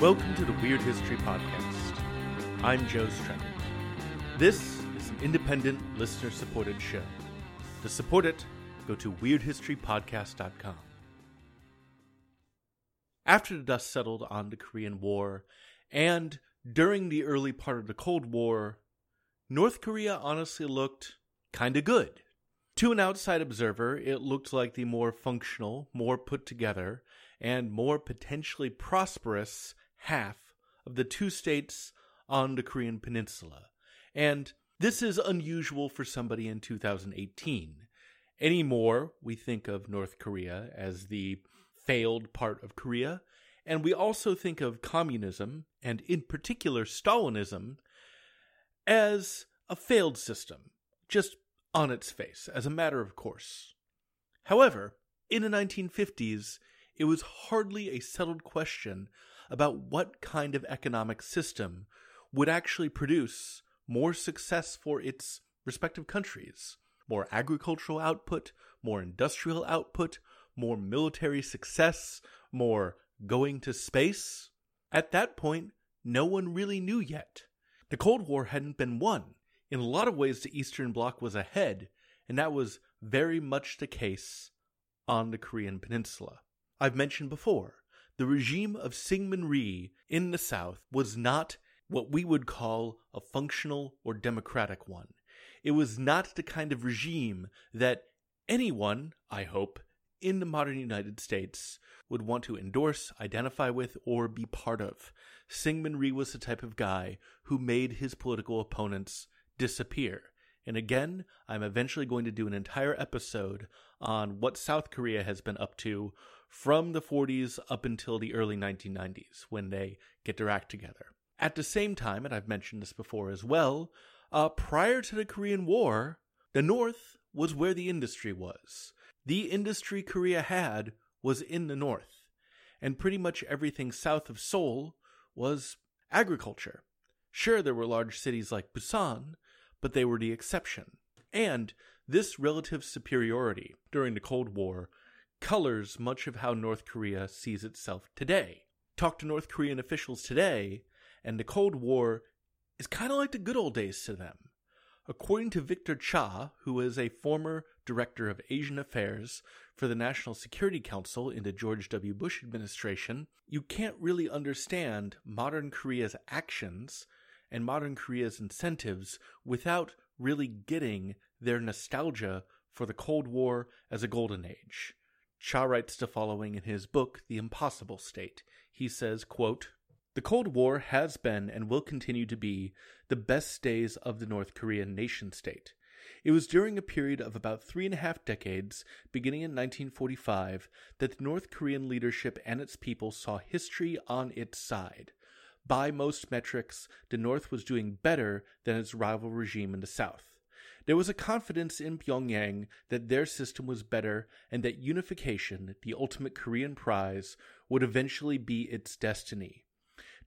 Welcome to the Weird History Podcast. I'm Joe Streckert. This is an independent, listener supported show. To support it, go to WeirdHistoryPodcast.com. After the dust settled on the Korean War, and during the early part of the Cold War, North Korea honestly looked kinda good. To an outside observer, it looked like the more functional, more put together, and more potentially prosperous half of the two states on the Korean Peninsula. And this is unusual for somebody in 2018. Anymore, we think of North Korea as the failed part of Korea, and we also think of communism, and in particular Stalinism, as a failed system, just on its face, as a matter of course. However, in the 1950s, it was hardly a settled question about what kind of economic system would actually produce more success for its respective countries more agricultural output, more industrial output, more military success, more going to space. At that point, no one really knew yet. The Cold War hadn't been won. In a lot of ways, the Eastern Bloc was ahead, and that was very much the case on the Korean Peninsula. I've mentioned before, the regime of Syngman Rhee in the South was not what we would call a functional or democratic one. It was not the kind of regime that anyone, I hope, in the modern United States would want to endorse, identify with, or be part of. Syngman Rhee was the type of guy who made his political opponents disappear. And again, I'm eventually going to do an entire episode on what South Korea has been up to from the 40s up until the early 1990s when they get their act together. At the same time, and I've mentioned this before as well, uh, prior to the Korean War, the North was where the industry was. The industry Korea had was in the North, and pretty much everything south of Seoul was agriculture. Sure, there were large cities like Busan, but they were the exception. And this relative superiority during the Cold War colors much of how North Korea sees itself today. Talk to North Korean officials today, and the Cold War is kind of like the good old days to them. According to Victor Cha, who is a former director of Asian affairs for the National Security Council in the George W. Bush administration, you can't really understand modern Korea's actions and modern Korea's incentives without really getting their nostalgia for the Cold War as a golden age. Cha writes the following in his book, The Impossible State. He says, quote, the Cold War has been and will continue to be the best days of the North Korean nation state. It was during a period of about three and a half decades, beginning in 1945, that the North Korean leadership and its people saw history on its side. By most metrics, the North was doing better than its rival regime in the South. There was a confidence in Pyongyang that their system was better and that unification, the ultimate Korean prize, would eventually be its destiny.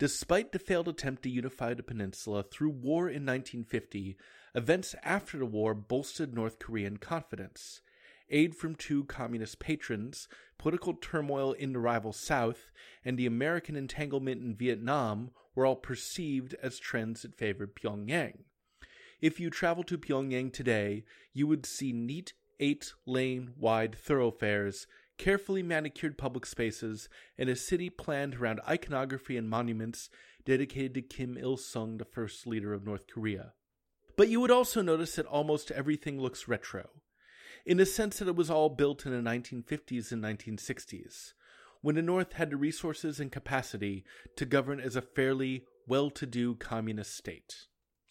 Despite the failed attempt to unify the peninsula through war in 1950, events after the war bolstered North Korean confidence. Aid from two communist patrons, political turmoil in the rival South, and the American entanglement in Vietnam were all perceived as trends that favored Pyongyang. If you travel to Pyongyang today, you would see neat eight lane wide thoroughfares, carefully manicured public spaces, and a city planned around iconography and monuments dedicated to Kim Il sung, the first leader of North Korea. But you would also notice that almost everything looks retro, in the sense that it was all built in the 1950s and 1960s, when the North had the resources and capacity to govern as a fairly well to do communist state.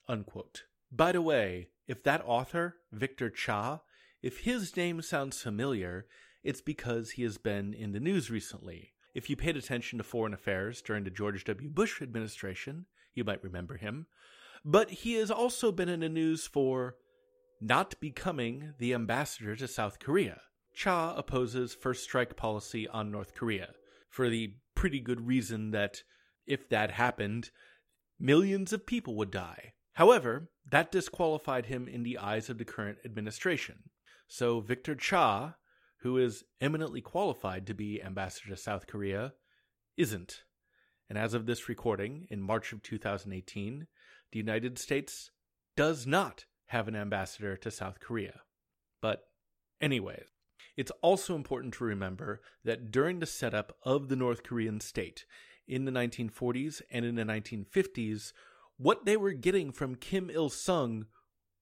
Unquote. By the way, if that author, Victor Cha, if his name sounds familiar, it's because he has been in the news recently. If you paid attention to foreign affairs during the George W. Bush administration, you might remember him. But he has also been in the news for not becoming the ambassador to South Korea. Cha opposes first strike policy on North Korea for the pretty good reason that if that happened, millions of people would die. However, that disqualified him in the eyes of the current administration. So Victor Cha, who is eminently qualified to be ambassador to South Korea, isn't. And as of this recording, in March of 2018, the United States does not have an ambassador to South Korea. But, anyways, it's also important to remember that during the setup of the North Korean state in the 1940s and in the 1950s, what they were getting from Kim Il sung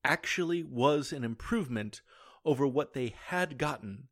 actually was an improvement over what they had gotten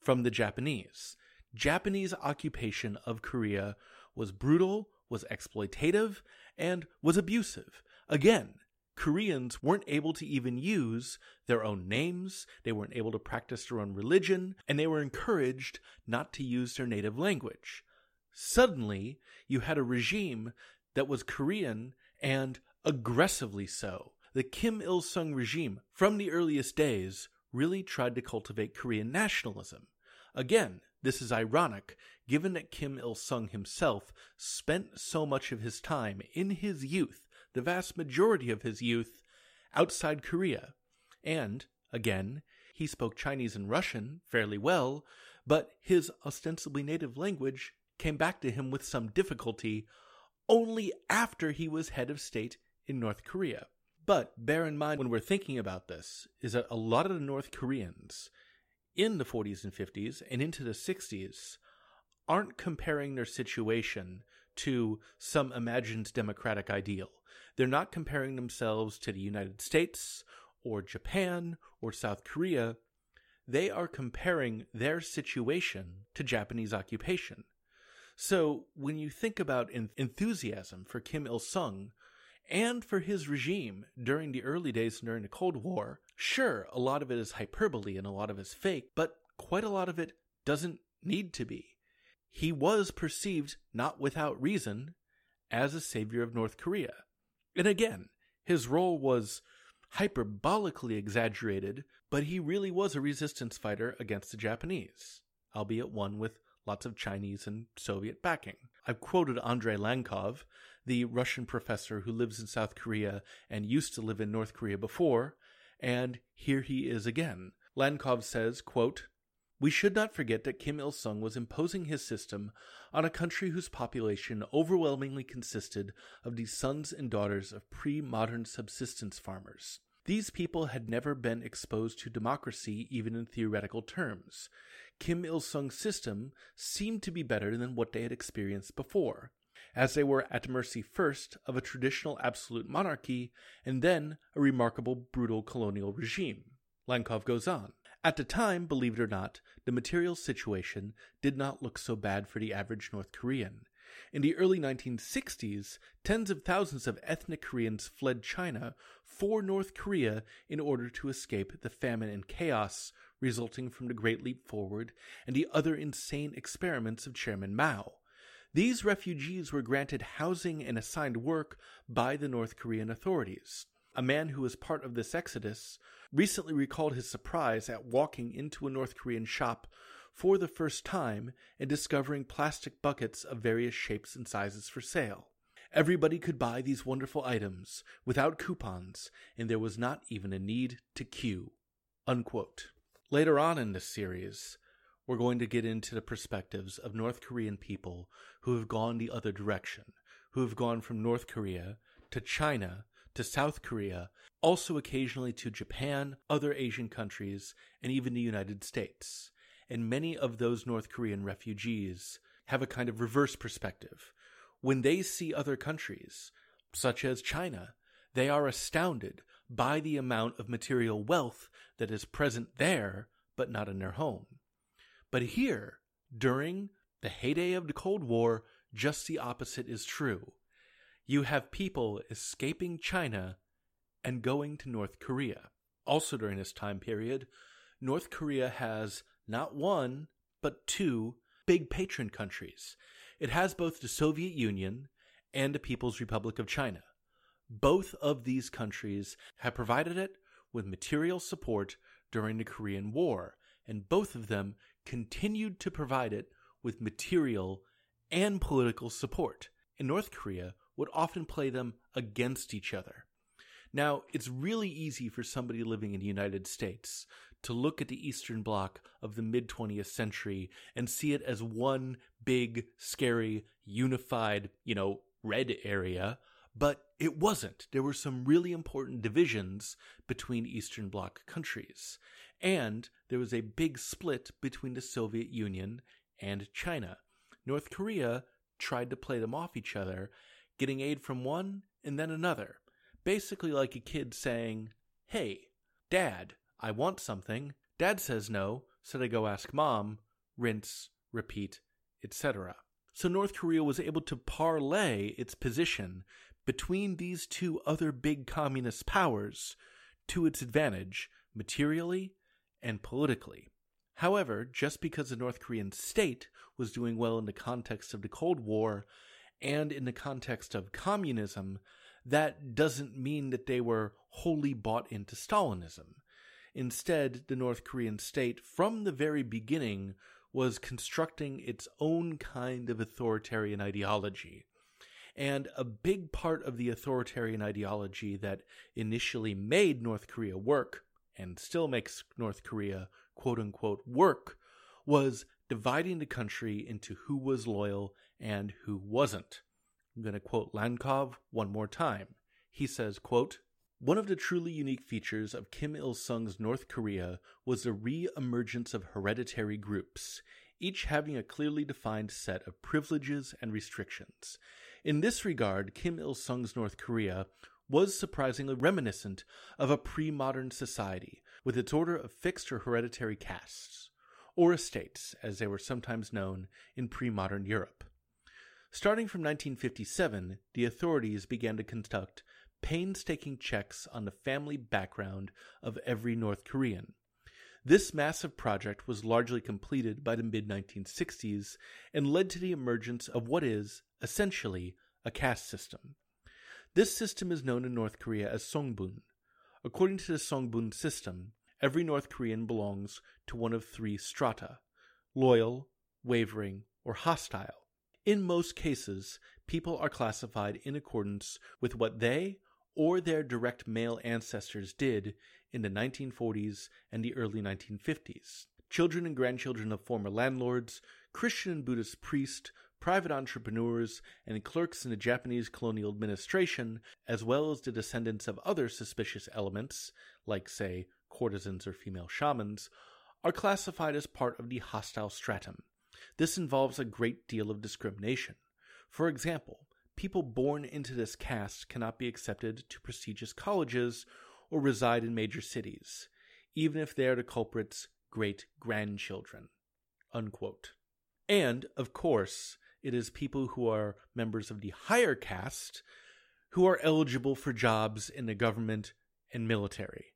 from the Japanese. Japanese occupation of Korea was brutal, was exploitative, and was abusive. Again, Koreans weren't able to even use their own names, they weren't able to practice their own religion, and they were encouraged not to use their native language. Suddenly, you had a regime that was Korean and aggressively so. The Kim Il sung regime, from the earliest days, really tried to cultivate Korean nationalism. Again, this is ironic, given that Kim Il sung himself spent so much of his time in his youth, the vast majority of his youth, outside Korea. And, again, he spoke Chinese and Russian fairly well, but his ostensibly native language came back to him with some difficulty only after he was head of state in North Korea. But bear in mind when we're thinking about this is that a lot of the North Koreans in the 40s and 50s and into the 60s aren't comparing their situation to some imagined democratic ideal. They're not comparing themselves to the United States or Japan or South Korea. They are comparing their situation to Japanese occupation. So when you think about enthusiasm for Kim Il sung and for his regime during the early days during the Cold War, sure, a lot of it is hyperbole and a lot of it is fake, but quite a lot of it doesn't need to be. He was perceived, not without reason, as a savior of North Korea. And again, his role was hyperbolically exaggerated, but he really was a resistance fighter against the Japanese, albeit one with lots of Chinese and Soviet backing. I've quoted Andrei Lankov, the Russian professor who lives in South Korea and used to live in North Korea before, and here he is again. Lankov says, quote, we should not forget that Kim Il sung was imposing his system on a country whose population overwhelmingly consisted of the sons and daughters of pre modern subsistence farmers. These people had never been exposed to democracy even in theoretical terms. Kim Il sung's system seemed to be better than what they had experienced before, as they were at mercy first of a traditional absolute monarchy and then a remarkable brutal colonial regime. Lankov goes on. At the time, believe it or not, the material situation did not look so bad for the average North Korean. In the early 1960s, tens of thousands of ethnic Koreans fled China for North Korea in order to escape the famine and chaos resulting from the Great Leap Forward and the other insane experiments of Chairman Mao. These refugees were granted housing and assigned work by the North Korean authorities. A man who was part of this exodus recently recalled his surprise at walking into a North Korean shop for the first time and discovering plastic buckets of various shapes and sizes for sale. Everybody could buy these wonderful items without coupons, and there was not even a need to queue. Unquote. Later on in this series, we're going to get into the perspectives of North Korean people who have gone the other direction, who have gone from North Korea to China to South Korea, also occasionally to Japan, other Asian countries, and even the United States. And many of those North Korean refugees have a kind of reverse perspective. When they see other countries, such as China, they are astounded by the amount of material wealth that is present there, but not in their home. But here, during the heyday of the Cold War, just the opposite is true. You have people escaping China and going to North Korea. Also, during this time period, North Korea has not one, but two big patron countries. It has both the Soviet Union and the People's Republic of China. Both of these countries have provided it with material support during the Korean War, and both of them continued to provide it with material and political support. And North Korea would often play them against each other. Now, it's really easy for somebody living in the United States to look at the Eastern Bloc of the mid 20th century and see it as one big, scary, unified, you know, red area, but it wasn't. There were some really important divisions between Eastern Bloc countries, and there was a big split between the Soviet Union and China. North Korea tried to play them off each other, getting aid from one and then another. Basically, like a kid saying, Hey, Dad, I want something. Dad says no, so they go ask mom, rinse, repeat, etc. So North Korea was able to parlay its position between these two other big communist powers to its advantage materially and politically. However, just because the North Korean state was doing well in the context of the Cold War and in the context of communism, that doesn't mean that they were wholly bought into Stalinism. Instead, the North Korean state, from the very beginning, was constructing its own kind of authoritarian ideology. And a big part of the authoritarian ideology that initially made North Korea work, and still makes North Korea quote unquote work was dividing the country into who was loyal and who wasn't. I'm going to quote Lankov one more time. He says, quote, one of the truly unique features of Kim Il sung's North Korea was the re emergence of hereditary groups, each having a clearly defined set of privileges and restrictions. In this regard, Kim Il sung's North Korea was surprisingly reminiscent of a pre modern society, with its order of fixed or hereditary castes, or estates, as they were sometimes known in pre modern Europe. Starting from 1957, the authorities began to conduct painstaking checks on the family background of every North Korean. This massive project was largely completed by the mid 1960s and led to the emergence of what is, essentially, a caste system. This system is known in North Korea as Songbun. According to the Songbun system, every North Korean belongs to one of three strata loyal, wavering, or hostile. In most cases, people are classified in accordance with what they or their direct male ancestors did in the 1940s and the early 1950s. Children and grandchildren of former landlords, Christian and Buddhist priests, private entrepreneurs, and clerks in the Japanese colonial administration, as well as the descendants of other suspicious elements, like, say, courtesans or female shamans, are classified as part of the hostile stratum. This involves a great deal of discrimination. For example, people born into this caste cannot be accepted to prestigious colleges or reside in major cities, even if they are the culprit's great grandchildren. And, of course, it is people who are members of the higher caste who are eligible for jobs in the government and military.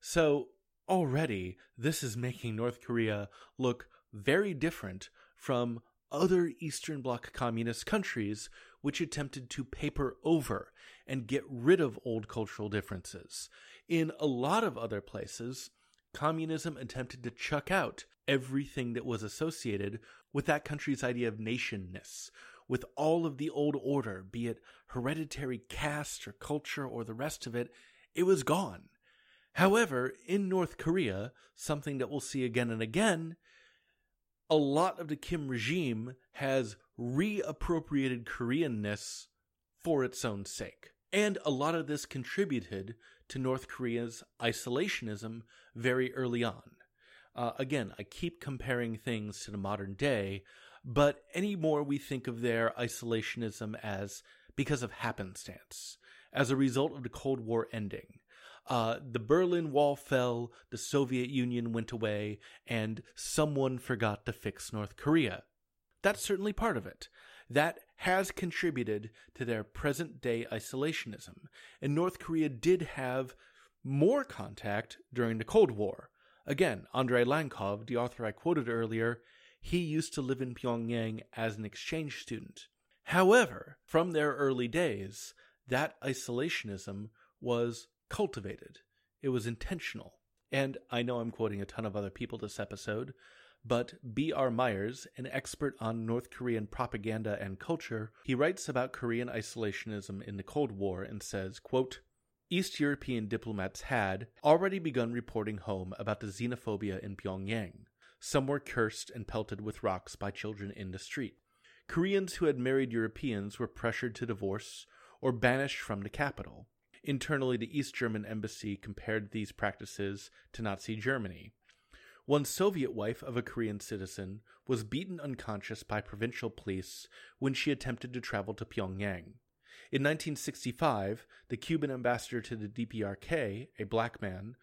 So already this is making North Korea look very different from other Eastern Bloc communist countries which attempted to paper over and get rid of old cultural differences. In a lot of other places, communism attempted to chuck out everything that was associated with that country's idea of nationness, with all of the old order, be it hereditary caste or culture or the rest of it, it was gone. However, in North Korea, something that we'll see again and again, a lot of the Kim regime has reappropriated Koreanness for its own sake. And a lot of this contributed to North Korea's isolationism very early on. Uh, again, I keep comparing things to the modern day, but anymore we think of their isolationism as because of happenstance, as a result of the Cold War ending. Uh, the Berlin Wall fell, the Soviet Union went away, and someone forgot to fix North Korea. That's certainly part of it. That has contributed to their present day isolationism. And North Korea did have more contact during the Cold War. Again, Andrei Lankov, the author I quoted earlier, he used to live in Pyongyang as an exchange student. However, from their early days, that isolationism was cultivated. It was intentional. And I know I'm quoting a ton of other people this episode, but B.R. Myers, an expert on North Korean propaganda and culture, he writes about Korean isolationism in the Cold War and says, quote, East European diplomats had already begun reporting home about the xenophobia in Pyongyang. Some were cursed and pelted with rocks by children in the street. Koreans who had married Europeans were pressured to divorce or banished from the capital. Internally, the East German embassy compared these practices to Nazi Germany. One Soviet wife of a Korean citizen was beaten unconscious by provincial police when she attempted to travel to Pyongyang. In 1965, the Cuban ambassador to the DPRK, a black man,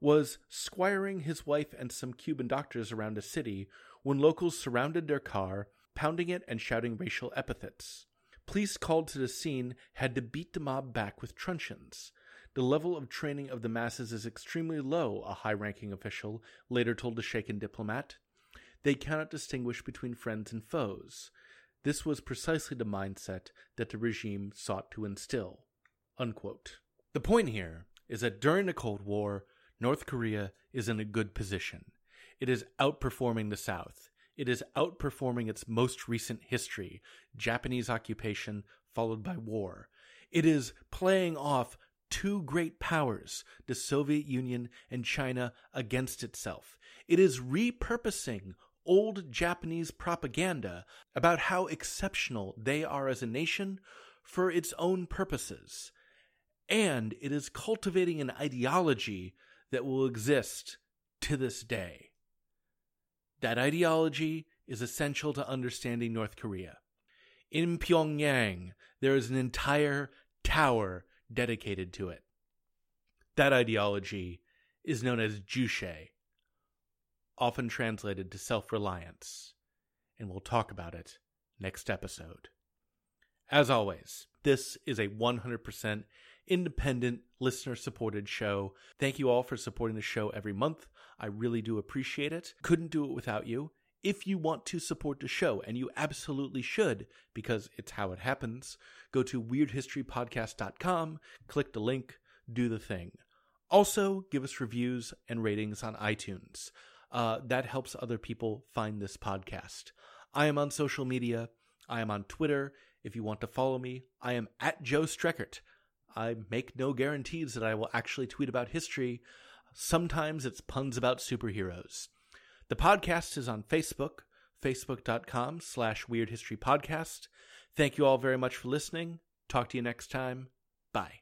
was squiring his wife and some Cuban doctors around a city when locals surrounded their car, pounding it and shouting racial epithets. Police called to the scene had to beat the mob back with truncheons. The level of training of the masses is extremely low, a high ranking official later told a shaken diplomat. They cannot distinguish between friends and foes. This was precisely the mindset that the regime sought to instill. Unquote. The point here is that during the Cold War, North Korea is in a good position. It is outperforming the South. It is outperforming its most recent history Japanese occupation followed by war. It is playing off two great powers, the Soviet Union and China, against itself. It is repurposing old Japanese propaganda about how exceptional they are as a nation for its own purposes. And it is cultivating an ideology that will exist to this day. That ideology is essential to understanding North Korea. In Pyongyang, there is an entire tower dedicated to it. That ideology is known as Juche, often translated to self reliance, and we'll talk about it next episode. As always, this is a 100% independent, listener supported show. Thank you all for supporting the show every month. I really do appreciate it. Couldn't do it without you. If you want to support the show, and you absolutely should, because it's how it happens, go to weirdhistorypodcast.com, click the link, do the thing. Also, give us reviews and ratings on iTunes. Uh, that helps other people find this podcast. I am on social media. I am on Twitter. If you want to follow me, I am at Joe Streckert. I make no guarantees that I will actually tweet about history. Sometimes it's puns about superheroes. The podcast is on Facebook, facebook.com slash Weird History Podcast. Thank you all very much for listening. Talk to you next time. Bye.